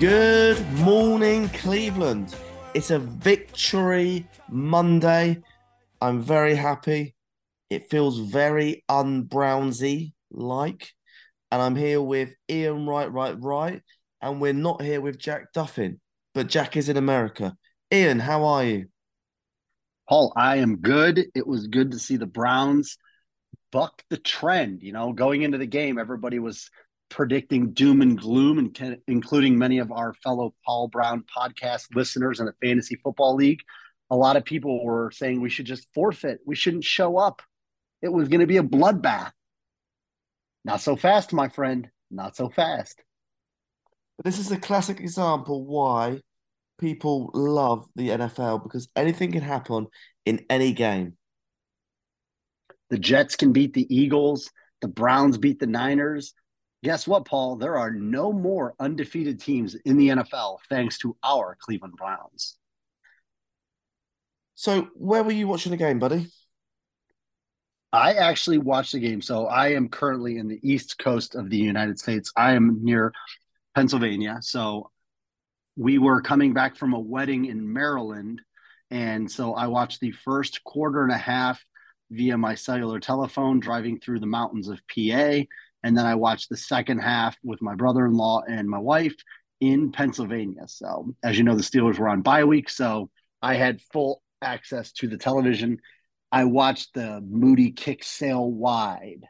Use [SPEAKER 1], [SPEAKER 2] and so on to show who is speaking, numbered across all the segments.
[SPEAKER 1] Good morning, Cleveland. It's a victory Monday. I'm very happy. It feels very unbrownsy like. And I'm here with Iain Wright, right, right. And we're not here with Jack Duffin, but Jack is in America. Iain, how are you?
[SPEAKER 2] Paul, I am good. It was good to see the Browns buck the trend. You know, going into the game, everybody was predicting doom and gloom, and can, including many of our fellow Paul Brown podcast listeners in the Fantasy Football League. A lot of people were saying we should just forfeit. We shouldn't show up. It was going to be a bloodbath. Not so fast, my friend. Not so fast.
[SPEAKER 1] But this is a classic example why people love the NFL because anything can happen in any game.
[SPEAKER 2] The Jets can beat the Eagles. The Browns beat the Niners. Guess what, Paul? There are no more undefeated teams in the NFL thanks to our Cleveland Browns.
[SPEAKER 1] So, where were you watching the game, buddy?
[SPEAKER 2] I actually watched the game. So I am currently in the east coast of the United States. I am near Pennsylvania. So we were coming back from a wedding in Maryland. And so I watched the first quarter and a half via my cellular telephone driving through the mountains of PA. And then I watched the second half with my brother in law and my wife in Pennsylvania. So, as you know, the Steelers were on bye week. So I had full access to the television. I watched the Moody kick sail wide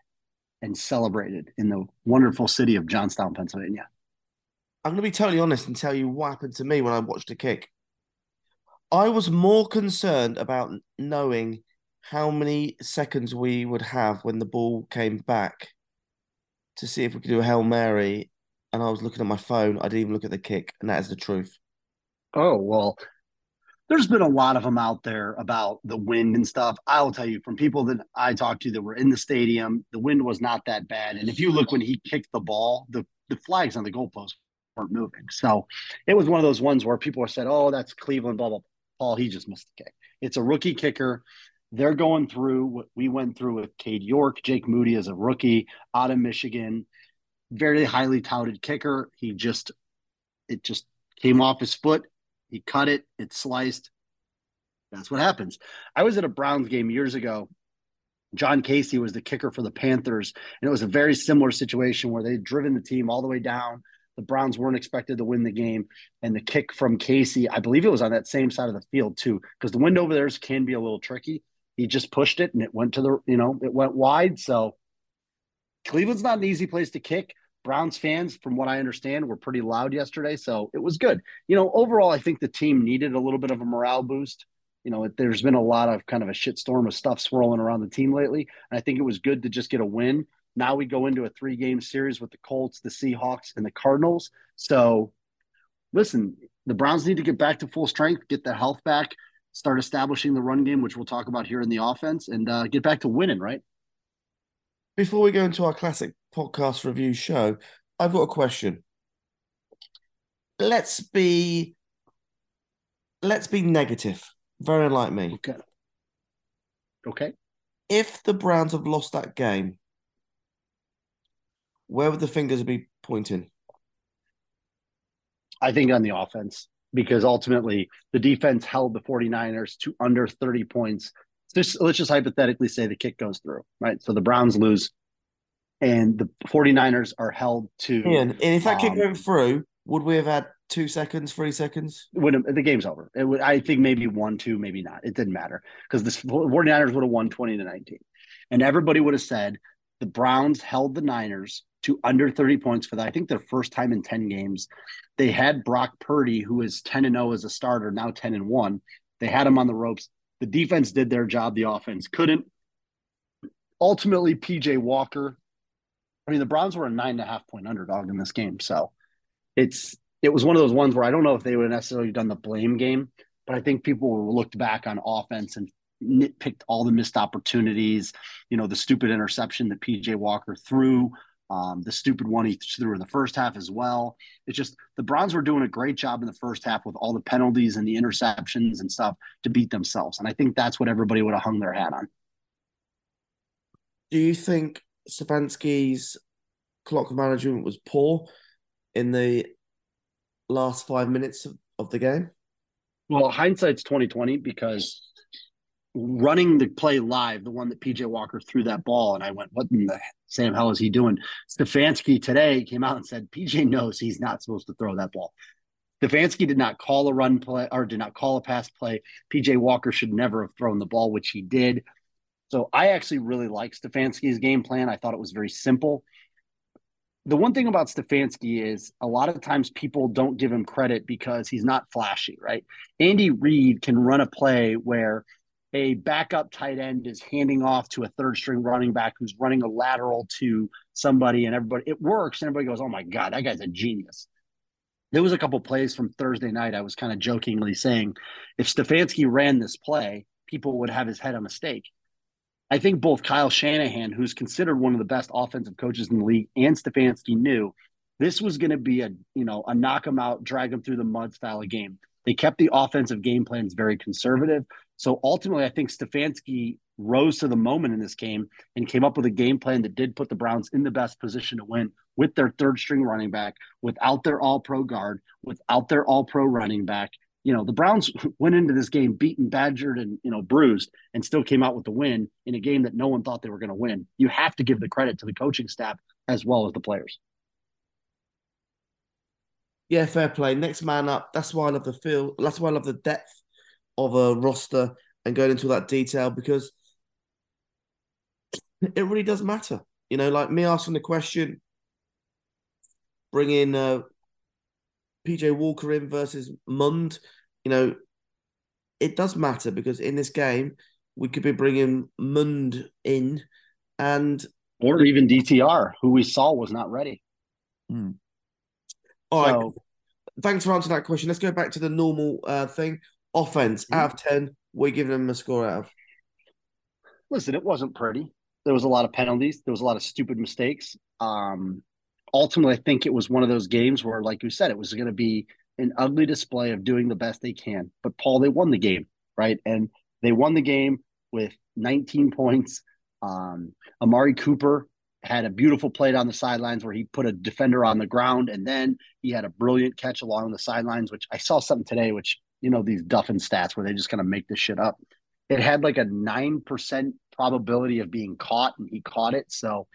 [SPEAKER 2] and celebrated in the wonderful city of Johnstown, Pennsylvania.
[SPEAKER 1] I'm going to be totally honest and tell you what happened to me when I watched the kick. I was more concerned about knowing how many seconds we would have when the ball came back to see if we could do a Hail Mary. And I was looking at my phone. I didn't even look at the kick. And that is the truth.
[SPEAKER 2] Oh, well, there's been a lot of them out there about the wind and stuff. I'll tell you from people that I talked to that were in the stadium, the wind was not that bad. And if you look when he kicked the ball, the, the flags on the goalpost weren't moving. So it was one of those ones where people said, oh, that's Cleveland, blah, blah, blah. Paul, he just missed the kick. It's a rookie kicker. They're going through what we went through with Cade York. Jake Moody is a rookie out of Michigan, very highly touted kicker. He just, it just came off his foot. He cut it, it sliced. That's what happens. I was at a Browns game years ago. John Kasay was the kicker for the Panthers, and it was a very similar situation where they'd driven the team all the way down. The Browns weren't expected to win the game, and the kick from Kasay, I believe it was on that same side of the field too, because the wind over there can be a little tricky. He just pushed it, and it went to the, you know, it went wide. So Cleveland's not an easy place to kick. Browns fans, from what I understand, were pretty loud yesterday, so it was good. You know, overall, I think the team needed a little bit of a morale boost. You know, there's been a lot of kind of a shitstorm of stuff swirling around the team lately, and I think it was good to just get a win. Now we go into a three game series with the Colts, the Seahawks, and the Cardinals. So, listen, the Browns need to get back to full strength, get their health back, start establishing the run game, which we'll talk about here in the offense, and uh, get back to winning, right?
[SPEAKER 1] Before we go into our classic podcast review show, I've got a question. Let's be let's be negative, very like me.
[SPEAKER 2] Okay. Okay.
[SPEAKER 1] If the Browns have lost that game, where would the fingers be pointing?
[SPEAKER 2] I think on the offense, because ultimately the defense held the 49ers to under 30 points. Just, let's just hypothetically say the kick goes through, right? So the Browns lose and the 49ers are held to.
[SPEAKER 1] And if that kick
[SPEAKER 2] um,
[SPEAKER 1] went through, would we have had two seconds, three seconds?
[SPEAKER 2] When the game's over, it would, I think maybe one, two, maybe not. It didn't matter because the 49ers would have won 20 to 19. And everybody would have said the Browns held the Niners to under 30 points for that. I think their first time in 10 games. They had Brock Purdy, who is 10 and 0 as a starter, now 10 and 1. They had him on the ropes. The defense did their job. The offense couldn't. Ultimately, PJ Walker I mean, the Browns were a nine and a half point underdog in this game, so it's it was one of those ones where I don't know if they would have necessarily done the blame game, but I think people looked back on offense and nitpicked all the missed opportunities. You know, the stupid interception that PJ Walker threw, um, the stupid one he threw in the first half as well. It's just the Browns were doing a great job in the first half with all the penalties and the interceptions and stuff to beat themselves. And I think that's what everybody would have hung their hat on.
[SPEAKER 1] Do you think Stefanski's clock management was poor in the last five minutes of, of the game?
[SPEAKER 2] Well, hindsight's twenty twenty because running the play live, the one that PJ Walker threw that ball, and I went, "What in the Sam how is he doing?" Stefanski today came out and said PJ knows he's not supposed to throw that ball. Stefanski did not call a run play or did not call a pass play. PJ Walker should never have thrown the ball, which he did. So I actually really like Stefanski's game plan. I thought it was very simple. The one thing about Stefanski is a lot of times people don't give him credit because he's not flashy, right? Andy Reid can run a play where a backup tight end is handing off to a third string running back who's running a lateral to somebody and everybody it works and everybody goes, "Oh my god, that guy's a genius." There was a couple plays from Thursday night I was kind of jokingly saying if Stefanski ran this play, people would have his head on a stake I think both Kyle Shanahan, who's considered one of the best offensive coaches in the league, and Stefanski knew this was going to be a you know a knock them out, drag them through the mud style of game. They kept the offensive game plans very conservative. So ultimately, I think Stefanski rose to the moment in this game and came up with a game plan that did put the Browns in the best position to win with their third string running back, without their all pro guard, without their all pro running back, you know, the Browns went into this game beaten, badgered, and you know, bruised, and still came out with the win in a game that no one thought they were going to win. You have to give the credit to the coaching staff as well as the players.
[SPEAKER 1] Yeah, fair play. Next man up. That's why I love the feel. That's why I love the depth of a roster and going into that detail because it really does matter. You know, like me asking the question, bringing uh, PJ Walker in versus Mund, you know, it does matter because in this game we could be bringing Mund in, and
[SPEAKER 2] or even DTR, who we saw was not ready.
[SPEAKER 1] Hmm. All so, right. Thanks for answering that question. Let's go back to the normal uh, thing. Offense mm-hmm. out of ten, we're giving them a score out of.
[SPEAKER 2] Listen, it wasn't pretty. There was a lot of penalties. There was a lot of stupid mistakes. Um, ultimately, I think it was one of those games where, like you said, it was going to be an ugly display of doing the best they can. But Paul, they won the game, right? And they won the game with 19 points. Um, Amari Cooper had a beautiful play down the sidelines where he put a defender on the ground, and then he had a brilliant catch along the sidelines. Which I saw something today, which you know these Duffin stats where they just kind of make this shit up. It had like a nine percent probability of being caught, and he caught it. So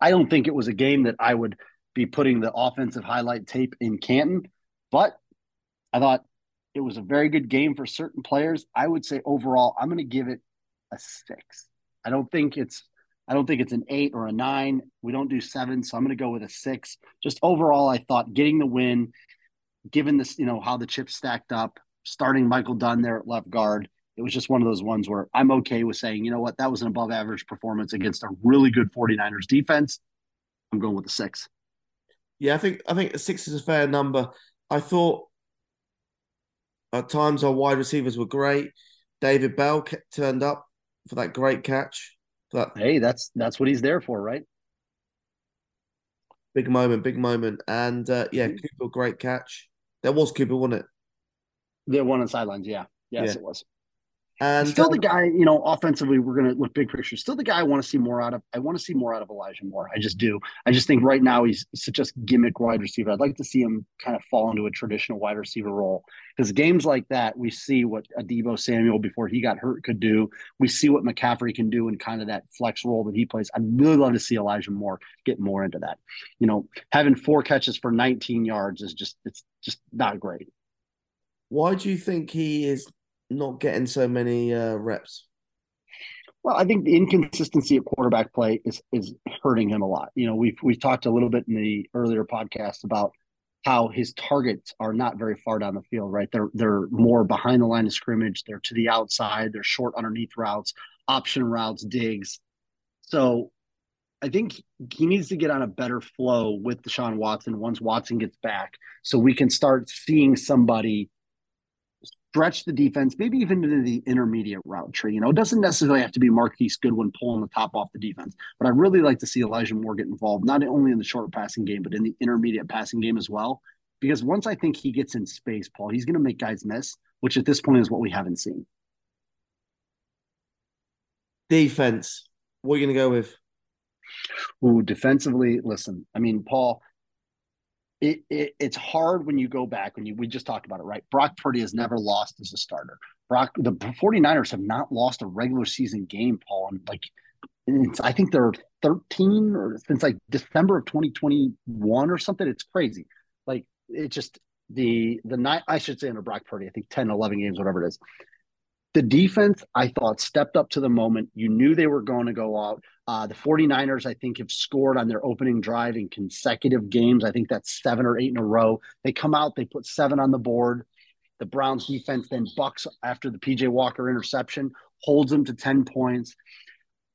[SPEAKER 2] I don't think it was a game that I would be putting the offensive highlight tape in Canton, but I thought it was a very good game for certain players. I would say overall, I'm going to give it a six. I don't think it's I don't think it's an eight or a nine. We don't do seven, so I'm going to go with a six. Just overall, I thought getting the win, given this, you know, how the chips stacked up, starting Michael Dunn there at left guard, it was just one of those ones where I'm okay with saying, you know what, that was an above average performance against a really good 49ers defense. I'm going with a six.
[SPEAKER 1] Yeah, I think I think a six is a fair number. I thought at times our wide receivers were great. David Bell turned up for that great catch.
[SPEAKER 2] That hey, that's that's what he's there for, right?
[SPEAKER 1] Big moment, big moment, and uh, yeah, mm-hmm. Cooper, great catch. There was Cooper, wasn't it?
[SPEAKER 2] The one on sidelines, yeah, yes, yeah. it was.
[SPEAKER 1] And
[SPEAKER 2] still the guy, you know, offensively, we're going to look big picture. Still the guy I want to see more out of. I want to see more out of Elijah Moore. I just do. I just think right now he's such a gimmick wide receiver. I'd like to see him kind of fall into a traditional wide receiver role because games like that, we see what Deebo Samuel before he got hurt could do. We see what McCaffrey can do in kind of that flex role that he plays. I'd really love to see Elijah Moore get more into that. You know, having four catches for 19 yards is just it's just not great.
[SPEAKER 1] Why do you think he is not getting so many uh, reps?
[SPEAKER 2] Well, I think the inconsistency of quarterback play is is hurting him a lot. You know, we've we talked a little bit in the earlier podcast about how his targets are not very far down the field, right? They're they're more behind the line of scrimmage, they're to the outside, they're short underneath routes, option routes, digs. So I think he needs to get on a better flow with Deshaun Watson once Watson gets back, so we can start seeing somebody stretch the defense, maybe even into the intermediate route tree. You know, it doesn't necessarily have to be Marquise Goodwin pulling the top off the defense, but I really like to see Elijah Moore get involved, not only in the short passing game, but in the intermediate passing game as well. Because once I think he gets in space, Paul, he's going to make guys miss, which at this point is what we haven't seen.
[SPEAKER 1] Defense. What are you going to go with?
[SPEAKER 2] Ooh, defensively, listen, I mean, Paul, it, it, it's hard when you go back when you we just talked about it right? Brock purdy has never lost as a starter. Brock the 49ers have not lost a regular season game paul and like i think they're 13 or since like december of 2021 or something. It's crazy. Like it just the the night i should say under brock purdy i think 10 11 games whatever it is the defense, I thought, stepped up to the moment. You knew they were going to go out. Uh, the 49ers, I think, have scored on their opening drive in consecutive games. I think that's seven or eight in a row. They come out, they put seven on the board. The Browns defense then bucks after the PJ Walker interception, holds them to 10 points.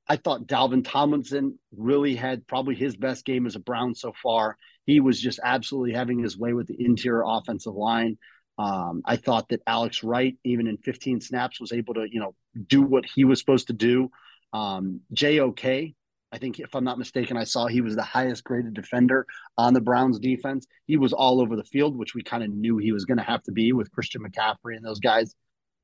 [SPEAKER 2] I thought Dalvin Tomlinson really had probably his best game as a Brown so far. He was just absolutely having his way with the interior offensive line. Um, I thought that Alex Wright, even in 15 snaps, was able to, you know, do what he was supposed to do. Um, JOK, I think, if I'm not mistaken, I saw he was the highest graded defender on the Browns defense. He was all over the field, which we kind of knew he was going to have to be with Christian McCaffrey and those guys.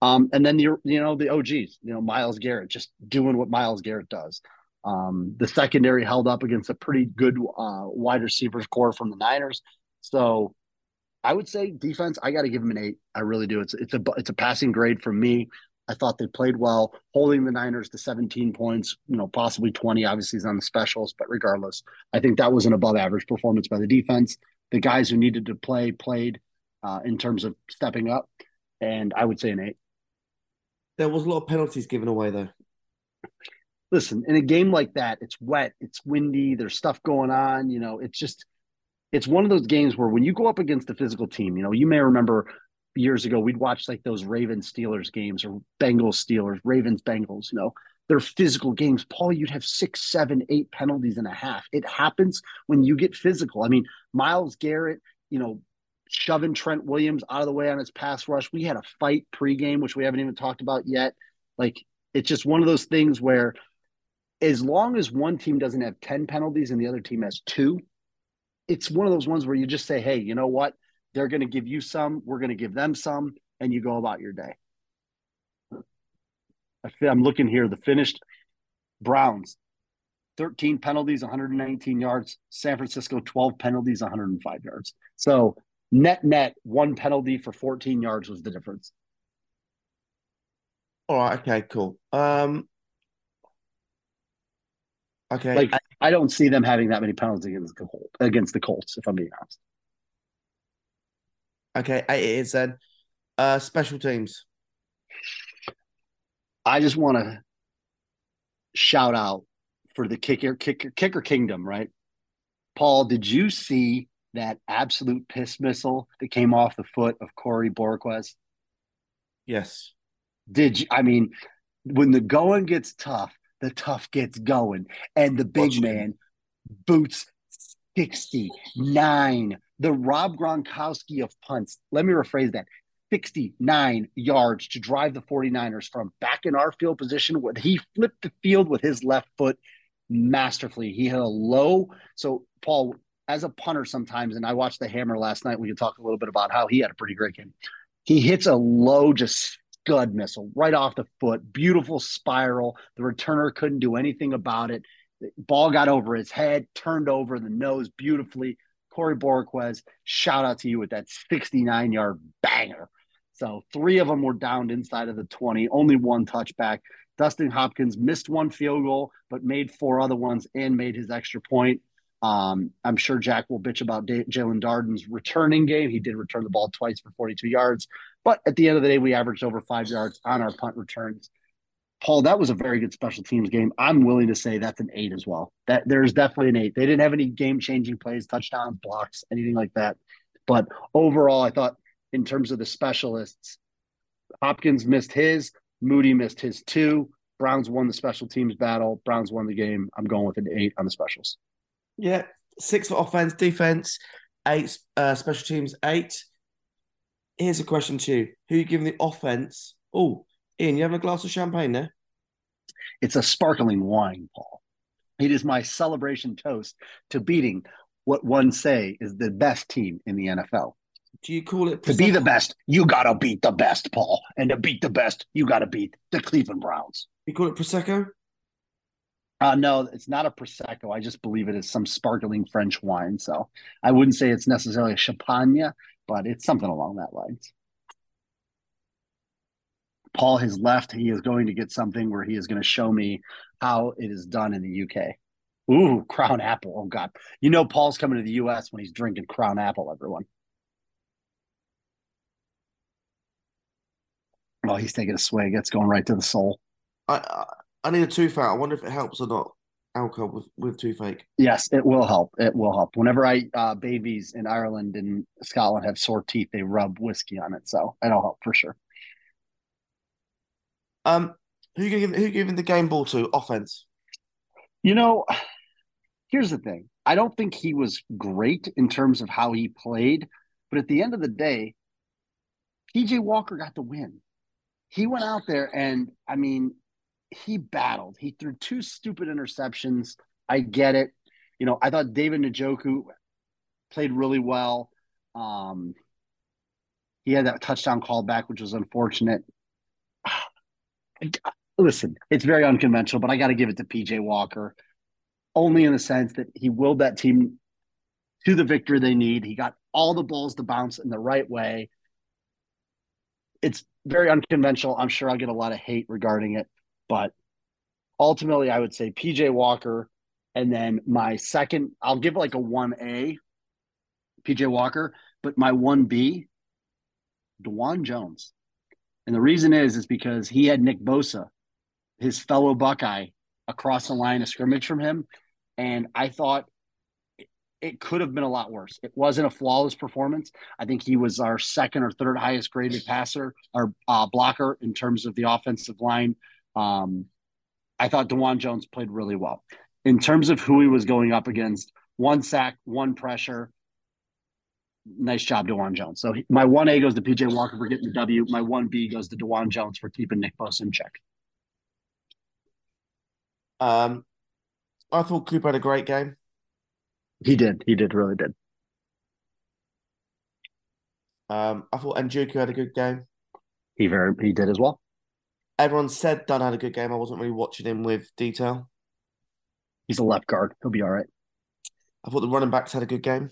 [SPEAKER 2] Um, and then the you know the OGs, you know Myles Garrett, just doing what Myles Garrett does. Um, the secondary held up against a pretty good uh, wide receivers core from the Niners. So I would say defense. I got to give them an eight. I really do. It's it's a it's a passing grade for me. I thought they played well, holding the Niners to 17 points, you know, possibly 20. Obviously, is on the specials, but regardless, I think that was an above average performance by the defense. The guys who needed to play played uh, in terms of stepping up, and I would say an eight.
[SPEAKER 1] There was a lot of penalties given away, though.
[SPEAKER 2] Listen, in a game like that, it's wet, it's windy, there's stuff going on. You know, it's just it's one of those games where when you go up against a physical team, you know, you may remember years ago we'd watch like those Ravens Steelers games or Bengals Steelers, Ravens Bengals, you know, they're physical games. Paul, you'd have six, seven, eight penalties and a half. It happens when you get physical. I mean, Myles Garrett, you know, shoving Trent Williams out of the way on his pass rush. We had a fight pregame, which we haven't even talked about yet. Like it's just one of those things where as long as one team doesn't have 10 penalties and the other team has two, it's one of those ones where you just say, hey, you know what? They're going to give you some, we're going to give them some, and you go about your day. I'm looking here, the finished Browns, 13 penalties, 119 yards. San Francisco, 12 penalties, 105 yards. So net net, one penalty for 14 yards was the difference.
[SPEAKER 1] All right. Okay. Cool. Um. Okay.
[SPEAKER 2] Like I don't see them having that many penalties against the Colts, against the Colts, if I'm being honest.
[SPEAKER 1] Okay, eight is then. Uh, special teams.
[SPEAKER 2] I just want to shout out for the kicker, kicker, kicker kingdom, right? Paul, did you see that absolute piss missile that came off the foot of Corey Bojorquez?
[SPEAKER 1] Yes.
[SPEAKER 2] Did you? I mean, when the going gets tough, the tough gets going. And the big man boots 69. The Rob Gronkowski of punts. Let me rephrase that 69 yards to drive the 49ers from back in our field position where he flipped the field with his left foot masterfully. He had a low. So, Paul, as a punter sometimes, and I watched the hammer last night, we could talk a little bit about how he had a pretty great game. He hits a low, just scud missile right off the foot. Beautiful spiral. The returner couldn't do anything about it. The ball got over his head, turned over the nose beautifully. Corey Bojorquez, shout out to you with that 69 yard banger. So three of them were downed inside of the 20, only one touchback. Dustin Hopkins missed one field goal, but made four other ones and made his extra point. Um, I'm sure Jack will bitch about Jaelon Darden's returning game. He did return the ball twice for 42 yards, but at the end of the day, we averaged over five yards on our punt returns. Paul, that was a very good special teams game. I'm willing to say that's an eight as well. That there's definitely an eight. They didn't have any game changing plays, touchdowns, blocks, anything like that. But overall, I thought in terms of the specialists, Hopkins missed his, Moody missed his two, Browns won the special teams battle. Browns won the game. I'm going with an eight on the specials.
[SPEAKER 1] Yeah, six for offense, defense, eight uh, special teams, eight. Here's a question to you: Who you giving the offense? Oh, Iain, you having a glass of champagne there?
[SPEAKER 2] It's a sparkling wine, Paul. It is my celebration toast to beating what one say is the best team in the NFL.
[SPEAKER 1] Do you call it
[SPEAKER 2] To be the best, you gotta beat the best, Paul. And to beat the best, you gotta beat the Cleveland Browns.
[SPEAKER 1] You call it prosecco?
[SPEAKER 2] Uh, no, it's not a prosecco. I just believe it is some sparkling French wine. So I wouldn't say it's necessarily a champagne, but it's something along that lines. Paul has left. He is going to get something where he is going to show me how it is done in the UK. Ooh, Crown Apple. Oh God, you know Paul's coming to the US when he's drinking Crown Apple. Everyone. Oh, he's taking a swig. It's going right to the soul.
[SPEAKER 1] I, I need a toothache. I wonder if it helps or not. Alcohol with with toothache.
[SPEAKER 2] Yes, it will help. It will help. Whenever I uh, babies in Ireland and Scotland have sore teeth, they rub whiskey on it, so it'll help for sure.
[SPEAKER 1] Um, who you giving who giving the game ball to? Offense.
[SPEAKER 2] You know, here's the thing. I don't think he was great in terms of how he played, but at the end of the day, PJ Walker got the win. He went out there and I mean, he battled. He threw two stupid interceptions. I get it. You know, I thought David Njoku played really well. Um, he had that touchdown call back, which was unfortunate. Listen, it's very unconventional, but I got to give it to PJ Walker only in the sense that he willed that team to the victory they need. He got all the balls to bounce in the right way. It's very unconventional. I'm sure I'll get a lot of hate regarding it, but ultimately, I would say PJ Walker. And then my second, I'll give like a 1A, PJ Walker, but my 1B, Dawand Jones. And the reason is, is because he had Nick Bosa, his fellow Buckeye, across the line of scrimmage from him. And I thought it, could have been a lot worse. It wasn't a flawless performance. I think he was our second or third highest graded passer or uh, blocker in terms of the offensive line. Um, I thought Dawand Jones played really well. In terms of who he was going up against, one sack, one pressure. Nice job, Dawand Jones. So my 1A goes to PJ Walker for getting the W. My 1B goes to Dawand Jones for keeping Nick Bosa in check.
[SPEAKER 1] Um, I thought Cooper had a great game.
[SPEAKER 2] He did. He did. Really did.
[SPEAKER 1] Um, I thought Njoku had a good game.
[SPEAKER 2] He very he did as well.
[SPEAKER 1] Everyone said Dunn had a good game. I wasn't really watching him with detail.
[SPEAKER 2] He's a left guard. He'll be all right.
[SPEAKER 1] I thought the running backs had a good game.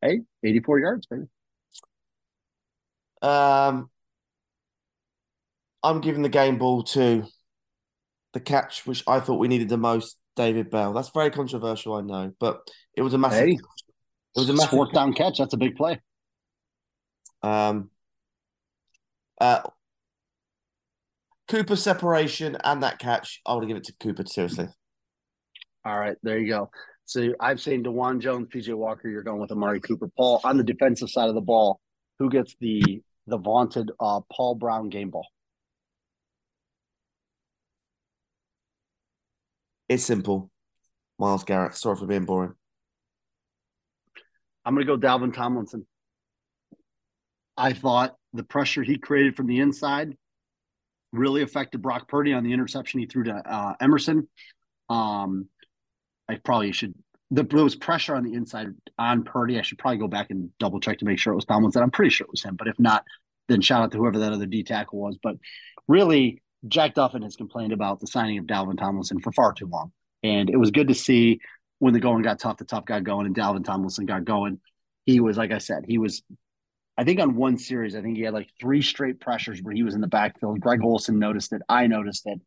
[SPEAKER 2] Hey, 84 yards, baby.
[SPEAKER 1] Um, I'm giving the game ball to the catch, which I thought we needed the most, David Bell. That's very controversial, I know, but it was a massive.
[SPEAKER 2] Hey.
[SPEAKER 1] It was a massive.
[SPEAKER 2] Fourth down catch. That's a big play.
[SPEAKER 1] Um, uh, Cooper separation and that catch. I would give it to Cooper. Seriously,
[SPEAKER 2] All right, there you go. So I've seen Dawand Jones, PJ Walker. You're going with Amari Cooper. Paul on the defensive side of the ball. Who gets the the vaunted uh, Paul Brown game ball?
[SPEAKER 1] it's simple. Myles Garrett. Sorry for being boring.
[SPEAKER 2] I'm going to go Dalvin Tomlinson. I thought the pressure he created from the inside really affected Brock Purdy on the interception he threw to uh, Emerson. Um, I probably should. The, there was pressure on the inside on Purdy. I should probably go back and double check to make sure it was Tomlinson. I'm pretty sure it was him, but if not, then shout out to whoever that other D tackle was. But really, Jack Duffin has complained about the signing of Dalvin Tomlinson for far too long, and it was good to see when the going got tough, the tough got going, and Dalvin Tomlinson got going. He was, like I said, he was I think on one series, I think he had like three straight pressures where he was in the backfield. Greg Olsen noticed it. I noticed it.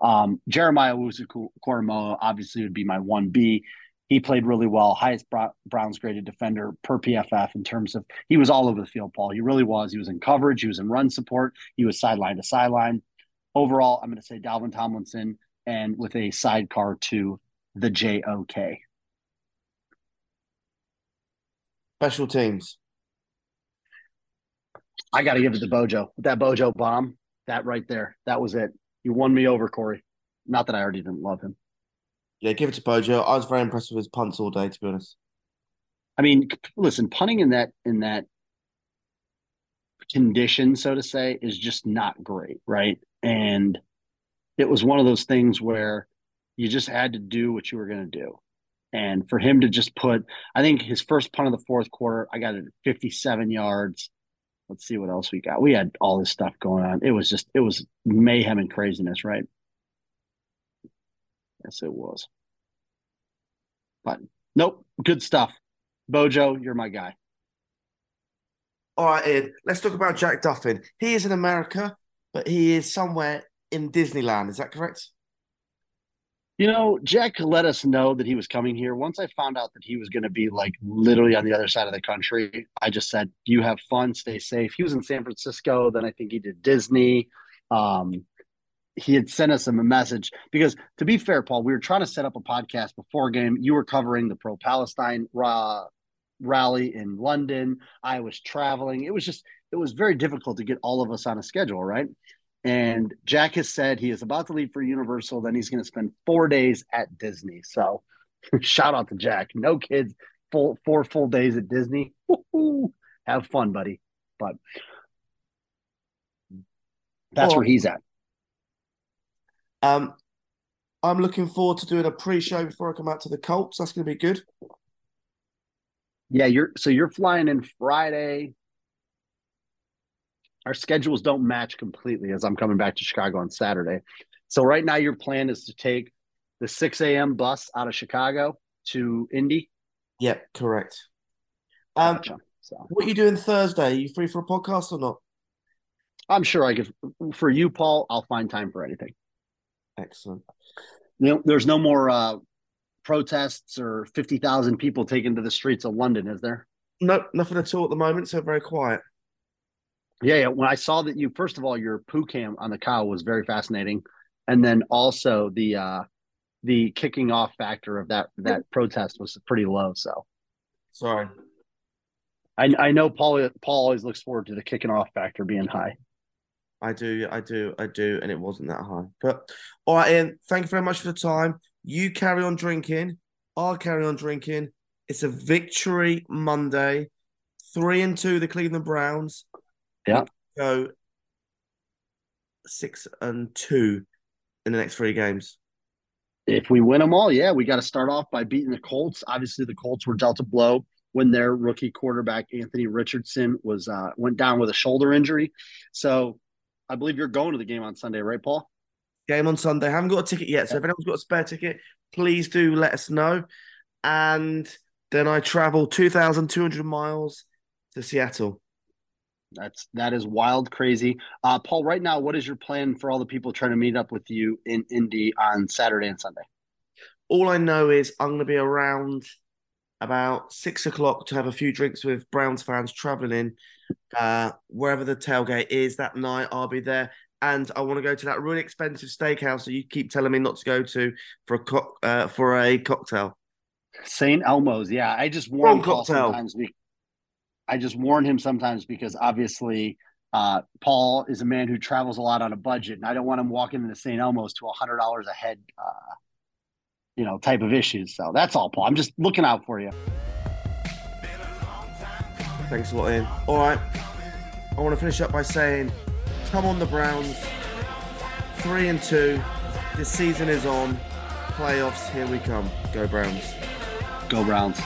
[SPEAKER 2] Um, Jeremiah Owusu obviously would be my 1B. He played really well, highest Browns graded defender per PFF in terms of he was all over the field, Paul. He really was. He was in coverage, he was in run support, he was sideline to sideline. Overall, I'm going to say Dalvin Tomlinson and with a sidecar to the JOK.
[SPEAKER 1] Special teams.
[SPEAKER 2] I got to give it to Bojo. That Bojo bomb, that right there, that was it. You won me over, Corey. Not that I already didn't love him.
[SPEAKER 1] Yeah, give it to Bojo. I was very impressed with his punts all day, to be honest.
[SPEAKER 2] I mean, listen, punting in that in that condition, so to say, is just not great, right? And it was one of those things where you just had to do what you were going to do. And for him to just put, I think his first punt of the fourth quarter, I got it at 57 yards. Let's see what else we got. We had all this stuff going on. It was just, it was mayhem and craziness, right? Yes, it was. But nope, good stuff. Bojo, you're my guy.
[SPEAKER 1] All right, Iain, let's talk about Jack Duffin. He is in America, but he is somewhere in Disneyland. Is that correct?
[SPEAKER 2] You know, Jack let us know that he was coming here. Once I found out that he was going to be like literally on the other side of the country, I just said, "You have fun, stay safe." He was in San Francisco. Then I think he did Disney. Um, he had sent us a message because, to be fair, Paul, we were trying to set up a podcast before game. You were covering the pro Palestine uh, rally in London. I was traveling. It was just, it was very difficult to get all of us on a schedule, right? And Jack has said he is about to leave for Universal. Then he's going to spend four days at Disney. So shout out to Jack. No kids, full four full days at Disney. Woo-hoo. Have fun, buddy. But that's
[SPEAKER 1] Well-
[SPEAKER 2] where he's at.
[SPEAKER 1] Um, I'm looking forward to doing a pre-show before I come out to the Colts. That's going to be good.
[SPEAKER 2] Yeah, you're so you're flying in Friday. Our schedules don't match completely as I'm coming back to Chicago on Saturday. So right now your plan is to take the 6 a.m. bus out of Chicago to Indy.
[SPEAKER 1] Yep, correct. Um,
[SPEAKER 2] Gotcha. So
[SPEAKER 1] what are you doing Thursday? Are you free for a podcast or not?
[SPEAKER 2] I'm sure I could for you, Paul, I'll find time for anything.
[SPEAKER 1] Excellent.
[SPEAKER 2] You know, there's no more uh protests or 50,000 people taken to the streets of London, is there?
[SPEAKER 1] No, nothing at all at the moment. So very quiet.
[SPEAKER 2] Yeah, yeah. When I saw that you, first of all, your poo cam on the cow was very fascinating, and then also the uh the kicking off factor of that that protest was pretty low. So
[SPEAKER 1] Sorry.
[SPEAKER 2] I I know Paul Paul always looks forward to the kicking off factor being high.
[SPEAKER 1] I do, I do, I do, and it wasn't that high. But all right, Iain, thank you very much for the time. You carry on drinking. I'll carry on drinking. It's a victory Monday. Three and two, the Cleveland Browns.
[SPEAKER 2] Yeah.
[SPEAKER 1] Go six and two in the next three games.
[SPEAKER 2] If we win them all, yeah, we got to start off by beating the Colts. Obviously, the Colts were dealt a blow when their rookie quarterback Anthony Richardson was uh, went down with a shoulder injury. So I believe you're going to the game on Sunday, right, Paul?
[SPEAKER 1] Game on Sunday. haven't got a ticket yet. So if anyone's got a spare ticket, please do let us know. And then I travel 2,200 miles to Seattle.
[SPEAKER 2] That's that is wild, crazy. Uh, Paul, right now, what is your plan for all the people trying to meet up with you in Indy on Saturday and Sunday?
[SPEAKER 1] All I know is I'm going to be around about six o'clock to have a few drinks with Browns fans traveling in. Uh, wherever the tailgate is that night, I'll be there. And I want to go to that really expensive steakhouse that you keep telling me not to go to for a co- uh, for a cocktail.
[SPEAKER 2] St. Elmo's, yeah. I just warn
[SPEAKER 1] Wrong
[SPEAKER 2] Paul
[SPEAKER 1] cocktail.
[SPEAKER 2] sometimes. Be, I just warn him sometimes because obviously uh, Paul is a man who travels a lot on a budget, and I don't want him walking into St. Elmo's to a hundred dollars a head, uh, you know, type of issues. So that's all, Paul. I'm just looking out for you.
[SPEAKER 1] Thanks a lot, Iain. All right. I want to finish up by saying, come on, the Browns. Three and two. This season is on. Playoffs, here we come. Go Browns.
[SPEAKER 2] Go Browns.